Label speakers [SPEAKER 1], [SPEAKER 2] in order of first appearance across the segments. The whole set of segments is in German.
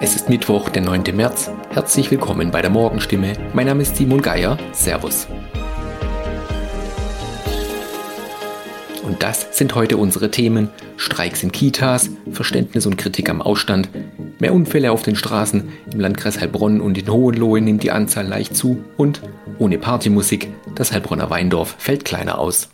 [SPEAKER 1] Es ist Mittwoch, der 9. März. Herzlich willkommen bei der Morgenstimme. Mein Name ist Simon Geier. Servus. Und das sind heute unsere Themen. Streiks in Kitas, Verständnis und Kritik am Ausstand, mehr Unfälle auf den Straßen, im Landkreis Heilbronn und in Hohenlohe nimmt die Anzahl leicht zu und ohne Partymusik, das Heilbronner Weindorf fällt kleiner aus.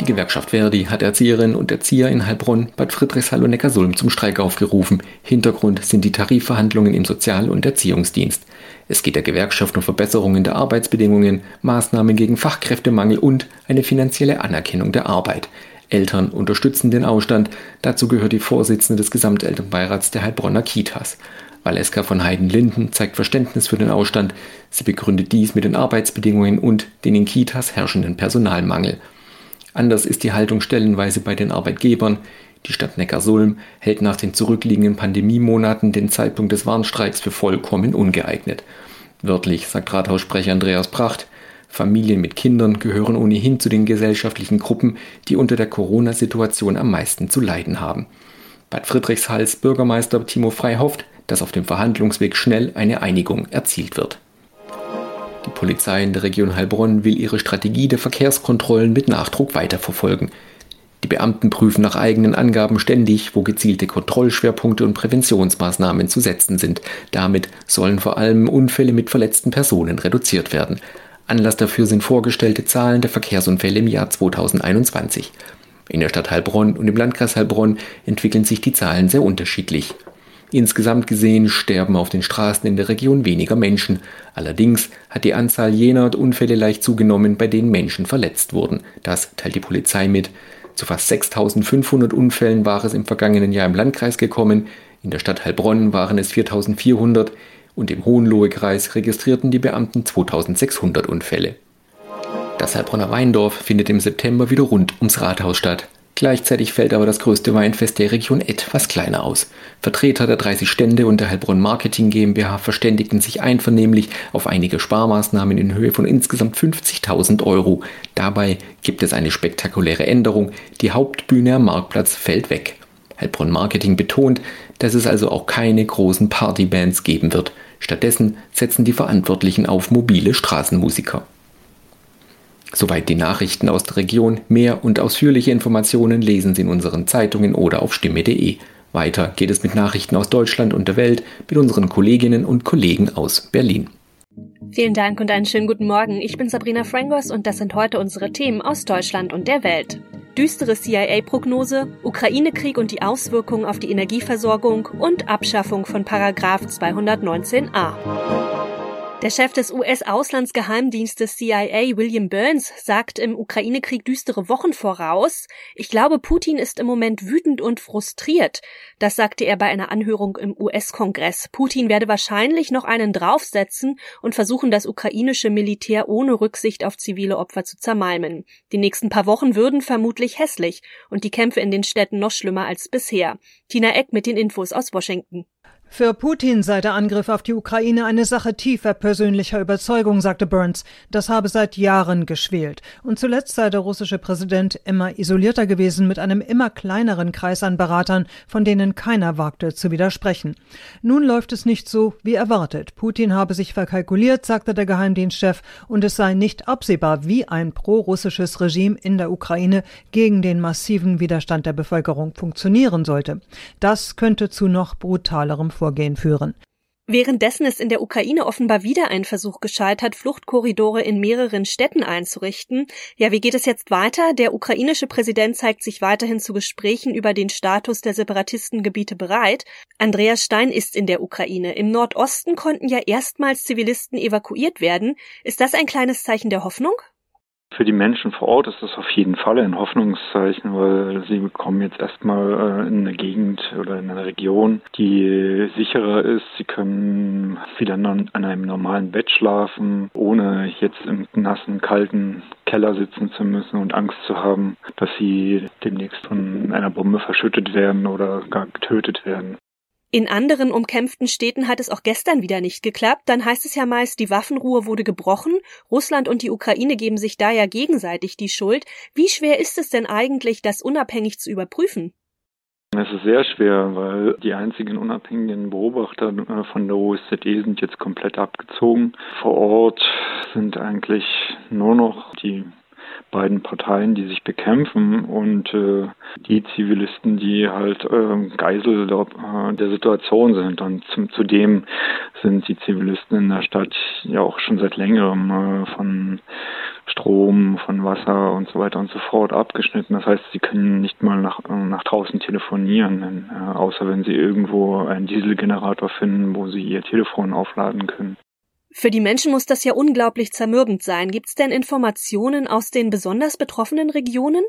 [SPEAKER 1] Die Gewerkschaft Verdi hat Erzieherinnen und Erzieher in Heilbronn, Bad Friedrichshall und Neckarsulm zum Streik aufgerufen. Hintergrund sind die Tarifverhandlungen im Sozial- und Erziehungsdienst. Es geht der Gewerkschaft um Verbesserungen der Arbeitsbedingungen, Maßnahmen gegen Fachkräftemangel und eine finanzielle Anerkennung der Arbeit. Eltern unterstützen den Ausstand. Dazu gehört die Vorsitzende des Gesamtelternbeirats der Heilbronner Kitas. Valeska von Heiden-Linden zeigt Verständnis für den Ausstand. Sie begründet dies mit den Arbeitsbedingungen und den in Kitas herrschenden Personalmangel. Anders ist die Haltung stellenweise bei den Arbeitgebern. Die Stadt Neckarsulm hält nach den zurückliegenden Pandemiemonaten den Zeitpunkt des Warnstreiks für vollkommen ungeeignet. Wörtlich sagt Rathaussprecher Andreas Pracht, Familien mit Kindern gehören ohnehin zu den gesellschaftlichen Gruppen, die unter der Corona-Situation am meisten zu leiden haben. Bad Friedrichshalls Bürgermeister Timo Frey hofft, dass auf dem Verhandlungsweg schnell eine Einigung erzielt wird. Die Polizei in der Region Heilbronn will ihre Strategie der Verkehrskontrollen mit Nachdruck weiterverfolgen. Die Beamten prüfen nach eigenen Angaben ständig, wo gezielte Kontrollschwerpunkte und Präventionsmaßnahmen zu setzen sind. Damit sollen vor allem Unfälle mit verletzten Personen reduziert werden. Anlass dafür sind vorgestellte Zahlen der Verkehrsunfälle im Jahr 2021. In der Stadt Heilbronn und im Landkreis Heilbronn entwickeln sich die Zahlen sehr unterschiedlich. Insgesamt gesehen sterben auf den Straßen in der Region weniger Menschen. Allerdings hat die Anzahl jener Unfälle leicht zugenommen, bei denen Menschen verletzt wurden. Das teilt die Polizei mit. Zu fast 6500 Unfällen war es im vergangenen Jahr im Landkreis gekommen. In der Stadt Heilbronn waren es 4400 und im Hohenlohe-Kreis registrierten die Beamten 2600 Unfälle. Das Heilbronner Weindorf findet im September wieder rund ums Rathaus statt. Gleichzeitig fällt aber das größte Weinfest der Region etwas kleiner aus. Vertreter der 30 Stände und der Heilbronn Marketing GmbH verständigten sich einvernehmlich auf einige Sparmaßnahmen in Höhe von insgesamt 50.000 Euro. Dabei gibt es eine spektakuläre Änderung. Die Hauptbühne am Marktplatz fällt weg. Heilbronn Marketing betont, dass es also auch keine großen Partybands geben wird. Stattdessen setzen die Verantwortlichen auf mobile Straßenmusiker. Soweit die Nachrichten aus der Region. Mehr und ausführliche Informationen lesen Sie in unseren Zeitungen oder auf stimme.de. Weiter geht es mit Nachrichten aus Deutschland und der Welt mit unseren Kolleginnen und Kollegen aus Berlin.
[SPEAKER 2] Vielen Dank und einen schönen guten Morgen. Ich bin Sabrina Frangos und das sind heute unsere Themen aus Deutschland und der Welt. Düstere CIA-Prognose, Ukraine-Krieg und die Auswirkungen auf die Energieversorgung und Abschaffung von Paragraph 219a. Der Chef des US-Auslandsgeheimdienstes CIA, William Burns, sagt im Ukraine-Krieg düstere Wochen voraus. Ich glaube, Putin ist im Moment wütend und frustriert. Das sagte er bei einer Anhörung im US-Kongress. Putin werde wahrscheinlich noch einen draufsetzen und versuchen, das ukrainische Militär ohne Rücksicht auf zivile Opfer zu zermalmen. Die nächsten paar Wochen würden vermutlich hässlich und die Kämpfe in den Städten noch schlimmer als bisher. Tina Eck mit den Infos aus Washington.
[SPEAKER 3] Für Putin sei der Angriff auf die Ukraine eine Sache tiefer persönlicher Überzeugung, sagte Burns. Das habe seit Jahren geschwelt. Und zuletzt sei der russische Präsident immer isolierter gewesen mit einem immer kleineren Kreis an Beratern, von denen keiner wagte zu widersprechen. Nun läuft es nicht so wie erwartet. Putin habe sich verkalkuliert, sagte der Geheimdienstchef, und es sei nicht absehbar, wie ein pro-russisches Regime in der Ukraine gegen den massiven Widerstand der Bevölkerung funktionieren sollte. Das könnte zu noch brutalerem Vorgehen führen.
[SPEAKER 2] Währenddessen ist in der Ukraine offenbar wieder ein Versuch gescheitert, Fluchtkorridore in mehreren Städten einzurichten. Ja, wie geht es jetzt weiter? Der ukrainische Präsident zeigt sich weiterhin zu Gesprächen über den Status der Separatistengebiete bereit. Andreas Stein ist in der Ukraine. Im Nordosten konnten ja erstmals Zivilisten evakuiert werden. Ist das ein kleines Zeichen der Hoffnung?
[SPEAKER 4] Für die Menschen vor Ort ist das auf jeden Fall ein Hoffnungszeichen, weil sie kommen jetzt erstmal äh, in eine Gegend oder in eine Region, die sicherer ist. Sie können wieder an einem normalen Bett schlafen, ohne jetzt im nassen, kalten Keller sitzen zu müssen und Angst zu haben, dass sie demnächst von einer Bombe verschüttet werden oder gar getötet werden.
[SPEAKER 2] In anderen umkämpften Städten hat es auch gestern wieder nicht geklappt. Dann heißt es ja meist, die Waffenruhe wurde gebrochen. Russland und die Ukraine geben sich da ja gegenseitig die Schuld. Wie schwer ist es denn eigentlich, das unabhängig zu überprüfen?
[SPEAKER 4] Es ist sehr schwer, weil die einzigen unabhängigen Beobachter äh, von der OSZE sind jetzt komplett abgezogen. Vor Ort sind eigentlich nur noch die beiden Parteien, die sich bekämpfen und äh, die Zivilisten, die halt äh, Geisel der, äh, der Situation sind. Und zum, zudem sind die Zivilisten in der Stadt ja auch schon seit längerem äh, von Strom, von Wasser und so weiter und so fort abgeschnitten. Das heißt, sie können nicht mal nach, äh, nach draußen telefonieren, äh, außer wenn sie irgendwo einen Dieselgenerator finden, wo sie ihr Telefon aufladen können.
[SPEAKER 2] Für die Menschen muss das ja unglaublich zermürbend sein. Gibt es denn Informationen aus den besonders betroffenen Regionen?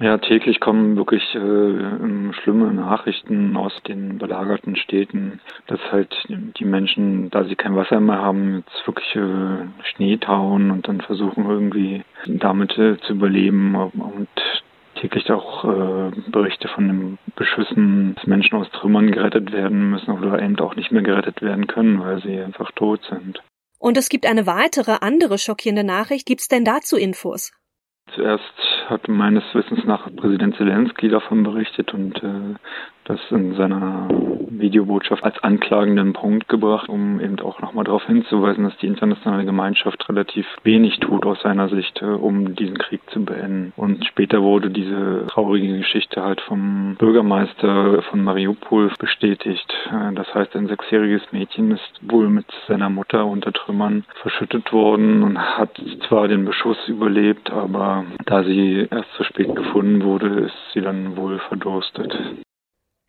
[SPEAKER 4] Ja, täglich kommen wirklich äh, schlimme Nachrichten aus den belagerten Städten, dass halt die Menschen, da sie kein Wasser mehr haben, jetzt wirklich äh, Schnee tauen und dann versuchen irgendwie damit äh, zu überleben und täglich auch äh, Berichte von den Beschüssen, dass Menschen aus Trümmern gerettet werden müssen oder eben auch nicht mehr gerettet werden können, weil sie einfach tot sind.
[SPEAKER 2] Und es gibt eine weitere, andere schockierende Nachricht. Gibt es denn dazu Infos?
[SPEAKER 4] Zuerst hat meines Wissens nach Präsident Zelensky davon berichtet und äh, das in seiner Videobotschaft als anklagenden Punkt gebracht, um eben auch nochmal darauf hinzuweisen, dass die internationale Gemeinschaft relativ wenig tut aus seiner Sicht, äh, um diesen Krieg zu beenden. Und später wurde diese traurige Geschichte halt vom Bürgermeister von Mariupol bestätigt. Äh, das heißt, ein sechsjähriges Mädchen ist wohl mit seiner Mutter unter Trümmern verschüttet worden und hat zwar den Beschuss überlebt, aber da sie erst zu spät gefunden wurde, ist sie dann wohl verdurstet.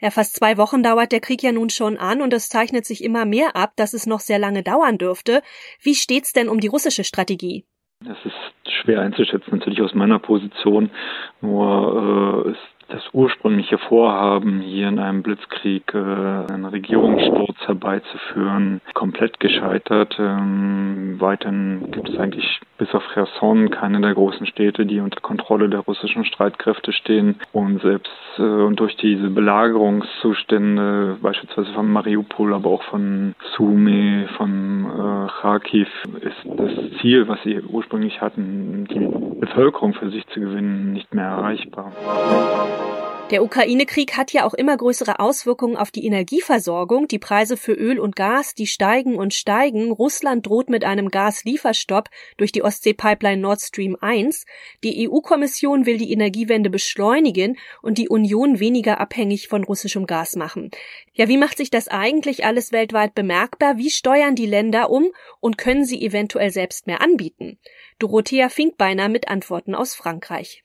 [SPEAKER 2] Ja, fast zwei Wochen dauert der Krieg ja nun schon an und es zeichnet sich immer mehr ab, dass es noch sehr lange dauern dürfte. Wie steht's denn um die russische Strategie?
[SPEAKER 4] Das ist schwer einzuschätzen, natürlich aus meiner Position. Nur äh, ist das ursprüngliche Vorhaben, hier in einem Blitzkrieg äh, einen Regierungssturz herbeizuführen, komplett gescheitert. Ähm, weiterhin gibt es eigentlich bis auf Cherson keine der großen Städte, die unter Kontrolle der russischen Streitkräfte stehen. Und selbst äh, und durch diese Belagerungszustände, beispielsweise von Mariupol, aber auch von Sumy, von äh, Kharkiv, ist das Ziel, was sie ursprünglich hatten, die Bevölkerung für sich zu gewinnen, nicht mehr erreichbar.
[SPEAKER 2] Der Ukraine-Krieg hat ja auch immer größere Auswirkungen auf die Energieversorgung. Die Preise für Öl und Gas, die steigen und steigen. Russland droht mit einem Gaslieferstopp durch die Ostsee-Pipeline Nord Stream 1. Die EU-Kommission will die Energiewende beschleunigen und die Union weniger abhängig von russischem Gas machen. Ja, wie macht sich das eigentlich alles weltweit bemerkbar? Wie steuern die Länder um und können sie eventuell selbst mehr anbieten? Dorothea Finkbeiner mit Antworten aus Frankreich.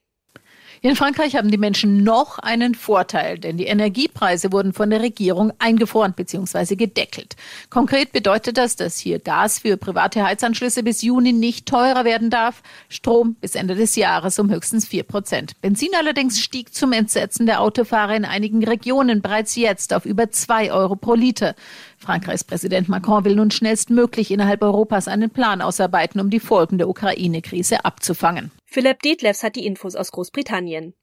[SPEAKER 5] In Frankreich haben die Menschen noch einen Vorteil, denn die Energiepreise wurden von der Regierung eingefroren bzw. gedeckelt. Konkret bedeutet das, dass hier Gas für private Heizanschlüsse bis Juni nicht teurer werden darf, Strom bis Ende des Jahres um höchstens vier Prozent. Benzin allerdings stieg zum Entsetzen der Autofahrer in einigen Regionen bereits jetzt auf über zwei Euro pro Liter. Frankreichs Präsident Macron will nun schnellstmöglich innerhalb Europas einen Plan ausarbeiten, um die Folgen der Ukraine-Krise abzufangen.
[SPEAKER 2] Philipp Detlefs hat die Infos aus Großbritannien.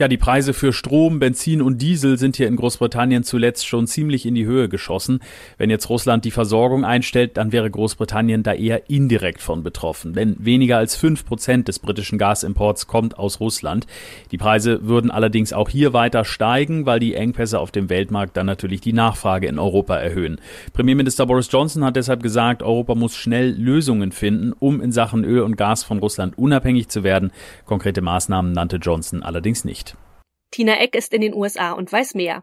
[SPEAKER 6] Ja, die Preise für Strom, Benzin und Diesel sind hier in Großbritannien zuletzt schon ziemlich in die Höhe geschossen. Wenn jetzt Russland die Versorgung einstellt, dann wäre Großbritannien da eher indirekt von betroffen. Denn weniger als fünf Prozent des britischen Gasimports kommt aus Russland. Die Preise würden allerdings auch hier weiter steigen, weil die Engpässe auf dem Weltmarkt dann natürlich die Nachfrage in Europa erhöhen. Premierminister Boris Johnson hat deshalb gesagt, Europa muss schnell Lösungen finden, um in Sachen Öl und Gas von Russland unabhängig zu werden. Konkrete Maßnahmen nannte Johnson allerdings nicht.
[SPEAKER 2] Tina Eck ist in den USA und weiß mehr.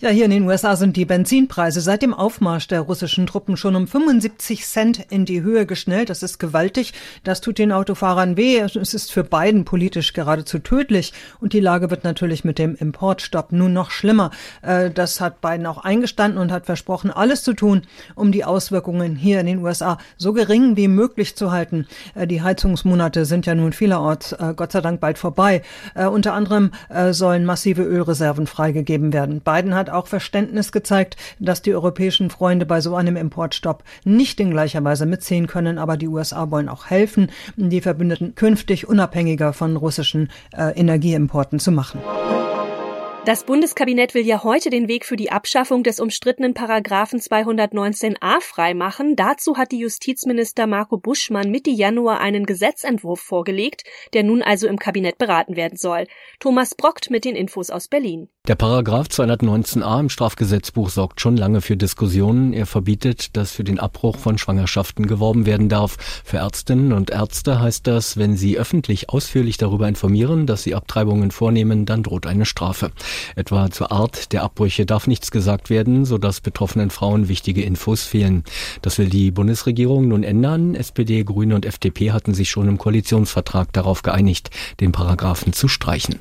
[SPEAKER 3] Ja, hier in den USA sind die Benzinpreise seit dem Aufmarsch der russischen Truppen schon um 75 Cent in die Höhe geschnellt. Das ist gewaltig. Das tut den Autofahrern weh. Es ist für beiden politisch geradezu tödlich. Und die Lage wird natürlich mit dem Importstopp nun noch schlimmer. Äh, das hat Biden auch eingestanden und hat versprochen, alles zu tun, um die Auswirkungen hier in den USA so gering wie möglich zu halten. Äh, die Heizungsmonate sind ja nun vielerorts äh, Gott sei Dank bald vorbei. Unter anderem sollen sollen massive Ölreserven freigegeben werden. Biden hat auch Verständnis gezeigt, dass die europäischen Freunde bei so einem Importstopp nicht in gleicher Weise mitziehen können, aber die USA wollen auch helfen, die Verbündeten künftig unabhängiger von russischen äh, Energieimporten zu machen.
[SPEAKER 2] Das Bundeskabinett will ja heute den Weg für die Abschaffung des umstrittenen Paragraphen 219a freimachen. Dazu hat die Justizminister Marco Buschmann Mitte Januar einen Gesetzentwurf vorgelegt, der nun also im Kabinett beraten werden soll. Thomas Brockt mit den Infos aus Berlin.
[SPEAKER 7] Der Paragraph 219a im Strafgesetzbuch sorgt schon lange für Diskussionen. Er verbietet, dass für den Abbruch von Schwangerschaften geworben werden darf. Für Ärztinnen und Ärzte heißt das, wenn sie öffentlich ausführlich darüber informieren, dass sie Abtreibungen vornehmen, dann droht eine Strafe. Etwa zur Art der Abbrüche darf nichts gesagt werden, sodass betroffenen Frauen wichtige Infos fehlen. Das will die Bundesregierung nun ändern. SPD, Grüne und FDP hatten sich schon im Koalitionsvertrag darauf geeinigt, den Paragraphen zu streichen.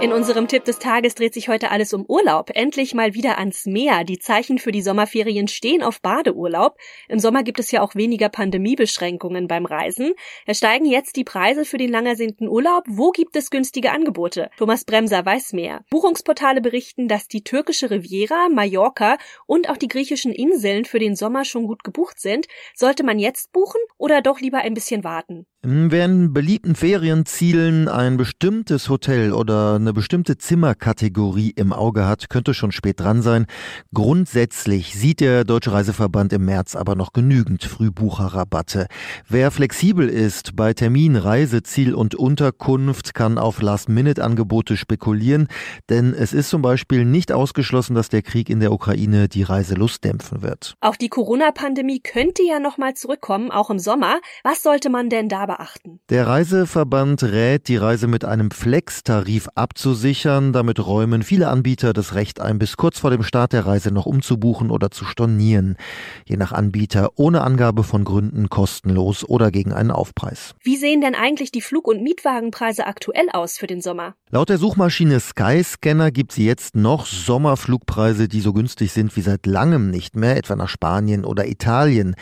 [SPEAKER 2] In unserem Tipp des Tages dreht sich heute alles um Urlaub. Endlich mal wieder ans Meer. Die Zeichen für die Sommerferien stehen auf Badeurlaub. Im Sommer gibt es ja auch weniger Pandemiebeschränkungen beim Reisen. Es steigen jetzt die Preise für den langersehnten Urlaub. Wo gibt es günstige Angebote? Thomas Bremser weiß mehr. Buchungsportale berichten, dass die türkische Riviera, Mallorca und auch die griechischen Inseln für den Sommer schon gut gebucht sind. Sollte man jetzt buchen oder doch lieber ein bisschen warten?
[SPEAKER 8] Wer in beliebten Ferienzielen ein bestimmtes Hotel oder eine bestimmte Zimmerkategorie im Auge hat, könnte schon spät dran sein. Grundsätzlich sieht der Deutsche Reiseverband im März aber noch genügend Frühbucherrabatte. Wer flexibel ist bei Termin, Reiseziel und Unterkunft, kann auf Last-Minute-Angebote spekulieren, denn es ist zum Beispiel nicht ausgeschlossen, dass der Krieg in der Ukraine die Reiselust dämpfen wird.
[SPEAKER 2] Auch die Corona-Pandemie könnte ja nochmal zurückkommen, auch im Sommer. Was sollte man denn da beachten?
[SPEAKER 8] Der Reiseverband rät, die Reise mit einem Flex-Tarif abzusichern. Damit räumen viele Anbieter das Recht ein, bis kurz vor dem Start der Reise noch umzubuchen oder zu stornieren. Je nach Anbieter ohne Angabe von Gründen kostenlos oder gegen einen Aufpreis.
[SPEAKER 2] Wie sehen denn eigentlich die Flug- und Mietwagenpreise aktuell aus für den Sommer?
[SPEAKER 8] Laut der Suchmaschine Skyscanner gibt es jetzt noch Sommerflugpreise, die so günstig sind wie seit langem nicht mehr, etwa nach Spanien oder Italien.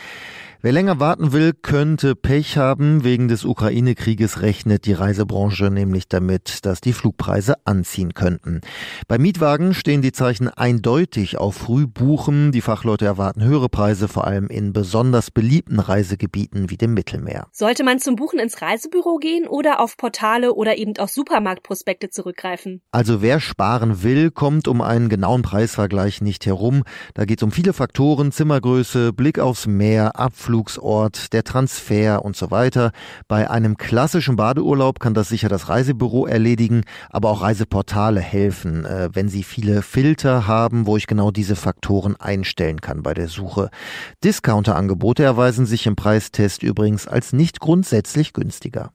[SPEAKER 8] Wer länger warten will, könnte Pech haben. Wegen des Ukraine-Krieges rechnet die Reisebranche nämlich damit, dass die Flugpreise anziehen könnten. Bei Mietwagen stehen die Zeichen eindeutig auf Frühbuchen. Die Fachleute erwarten höhere Preise, vor allem in besonders beliebten Reisegebieten wie dem Mittelmeer.
[SPEAKER 2] Sollte man zum Buchen ins Reisebüro gehen oder auf Portale oder eben auf Supermarktprospekte zurückgreifen?
[SPEAKER 8] Also wer sparen will, kommt um einen genauen Preisvergleich nicht herum. Da geht es um viele Faktoren, Zimmergröße, Blick aufs Meer, Abflug, Ausflugsort, der Transfer und so weiter. Bei einem klassischen Badeurlaub kann das sicher das Reisebüro erledigen, aber auch Reiseportale helfen, äh, wenn sie viele Filter haben, wo ich genau diese Faktoren einstellen kann bei der Suche. Discounter-Angebote erweisen sich im Preistest übrigens als nicht grundsätzlich günstiger.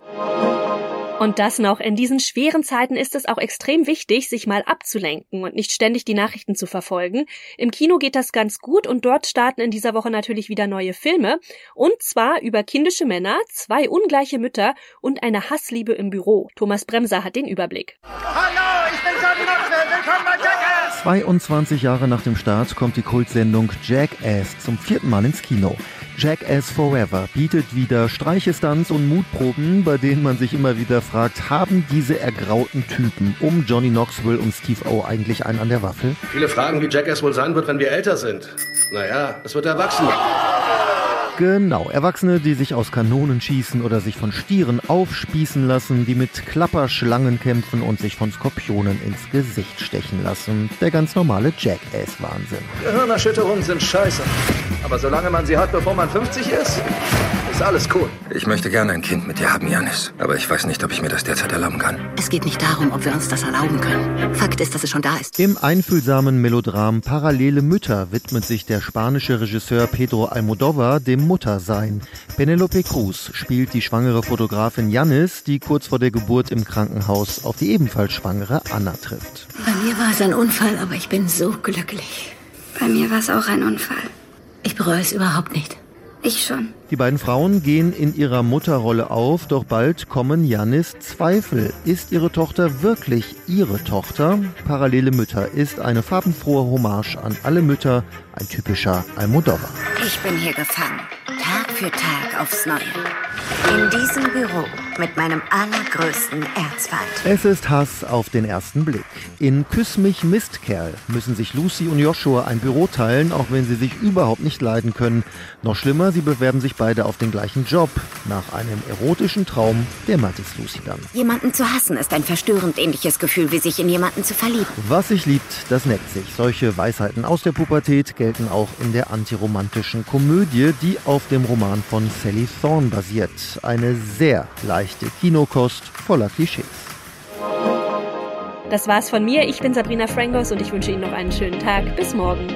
[SPEAKER 2] Und das noch. In diesen schweren Zeiten ist es auch extrem wichtig, sich mal abzulenken und nicht ständig die Nachrichten zu verfolgen. Im Kino geht das ganz gut und dort starten in dieser Woche natürlich wieder neue Filme. Und zwar über kindische Männer, zwei ungleiche Mütter und eine Hassliebe im Büro. Thomas Bremser hat den Überblick.
[SPEAKER 9] Hallo,
[SPEAKER 8] 22 Jahre nach dem Start kommt die Kultsendung Jackass zum vierten Mal ins Kino. Jackass Forever bietet wieder Streichestunts und Mutproben, bei denen man sich immer wieder fragt, haben diese ergrauten Typen um Johnny Knoxville und Steve O eigentlich einen an der Waffel?
[SPEAKER 10] Viele fragen, wie Jackass wohl sein wird, wenn wir älter sind. Naja, es wird erwachsen.
[SPEAKER 8] Genau, Erwachsene, die sich aus Kanonen schießen oder sich von Stieren aufspießen lassen, die mit Klapperschlangen kämpfen und sich von Skorpionen ins Gesicht stechen lassen. Der ganz normale Jackass-Wahnsinn.
[SPEAKER 10] Gehirnerschütterungen sind scheiße. Aber solange man sie hat, bevor man 50 ist, ist alles cool.
[SPEAKER 11] Ich möchte gerne ein Kind mit dir haben, Janis. Aber ich weiß nicht, ob ich mir das derzeit erlauben kann.
[SPEAKER 12] Es geht nicht darum, ob wir uns das erlauben können. Fakt ist, dass es schon da ist.
[SPEAKER 8] Im einfühlsamen Melodram Parallele Mütter widmet sich der spanische Regisseur Pedro Almodovar dem Muttersein. Penelope Cruz spielt die schwangere Fotografin Janis, die kurz vor der Geburt im Krankenhaus auf die ebenfalls schwangere Anna trifft.
[SPEAKER 12] Bei mir war es ein Unfall, aber ich bin so glücklich.
[SPEAKER 13] Bei mir war es auch ein Unfall.
[SPEAKER 12] Ich bereue es überhaupt nicht.
[SPEAKER 13] Ich schon.
[SPEAKER 8] Die beiden Frauen gehen in ihrer Mutterrolle auf, doch bald kommen Janis Zweifel. Ist ihre Tochter wirklich ihre Tochter? Parallele Mütter ist eine farbenfrohe Hommage an alle Mütter, ein typischer Almodovar.
[SPEAKER 12] Ich bin hier gefangen. Tag für Tag aufs Neue. In diesem Büro mit meinem allergrößten Erzfeind.
[SPEAKER 8] Es ist Hass auf den ersten Blick. In Küss mich Mistkerl müssen sich Lucy und Joshua ein Büro teilen, auch wenn sie sich überhaupt nicht leiden können. Noch schlimmer, sie bewerben sich beide auf den gleichen Job. Nach einem erotischen Traum dämmert es Lucy dann.
[SPEAKER 12] Jemanden zu hassen ist ein verstörend ähnliches Gefühl, wie sich in jemanden zu verlieben.
[SPEAKER 8] Was sich liebt, das neckt sich. Solche Weisheiten aus der Pubertät gelten auch in der antiromantischen Komödie, die auf dem Roman von Sally Thorne basiert. Eine sehr leichte Kinokost voller Klischees.
[SPEAKER 2] Das war's von mir. Ich bin Sabrina Frangos und ich wünsche Ihnen noch einen schönen Tag. Bis morgen.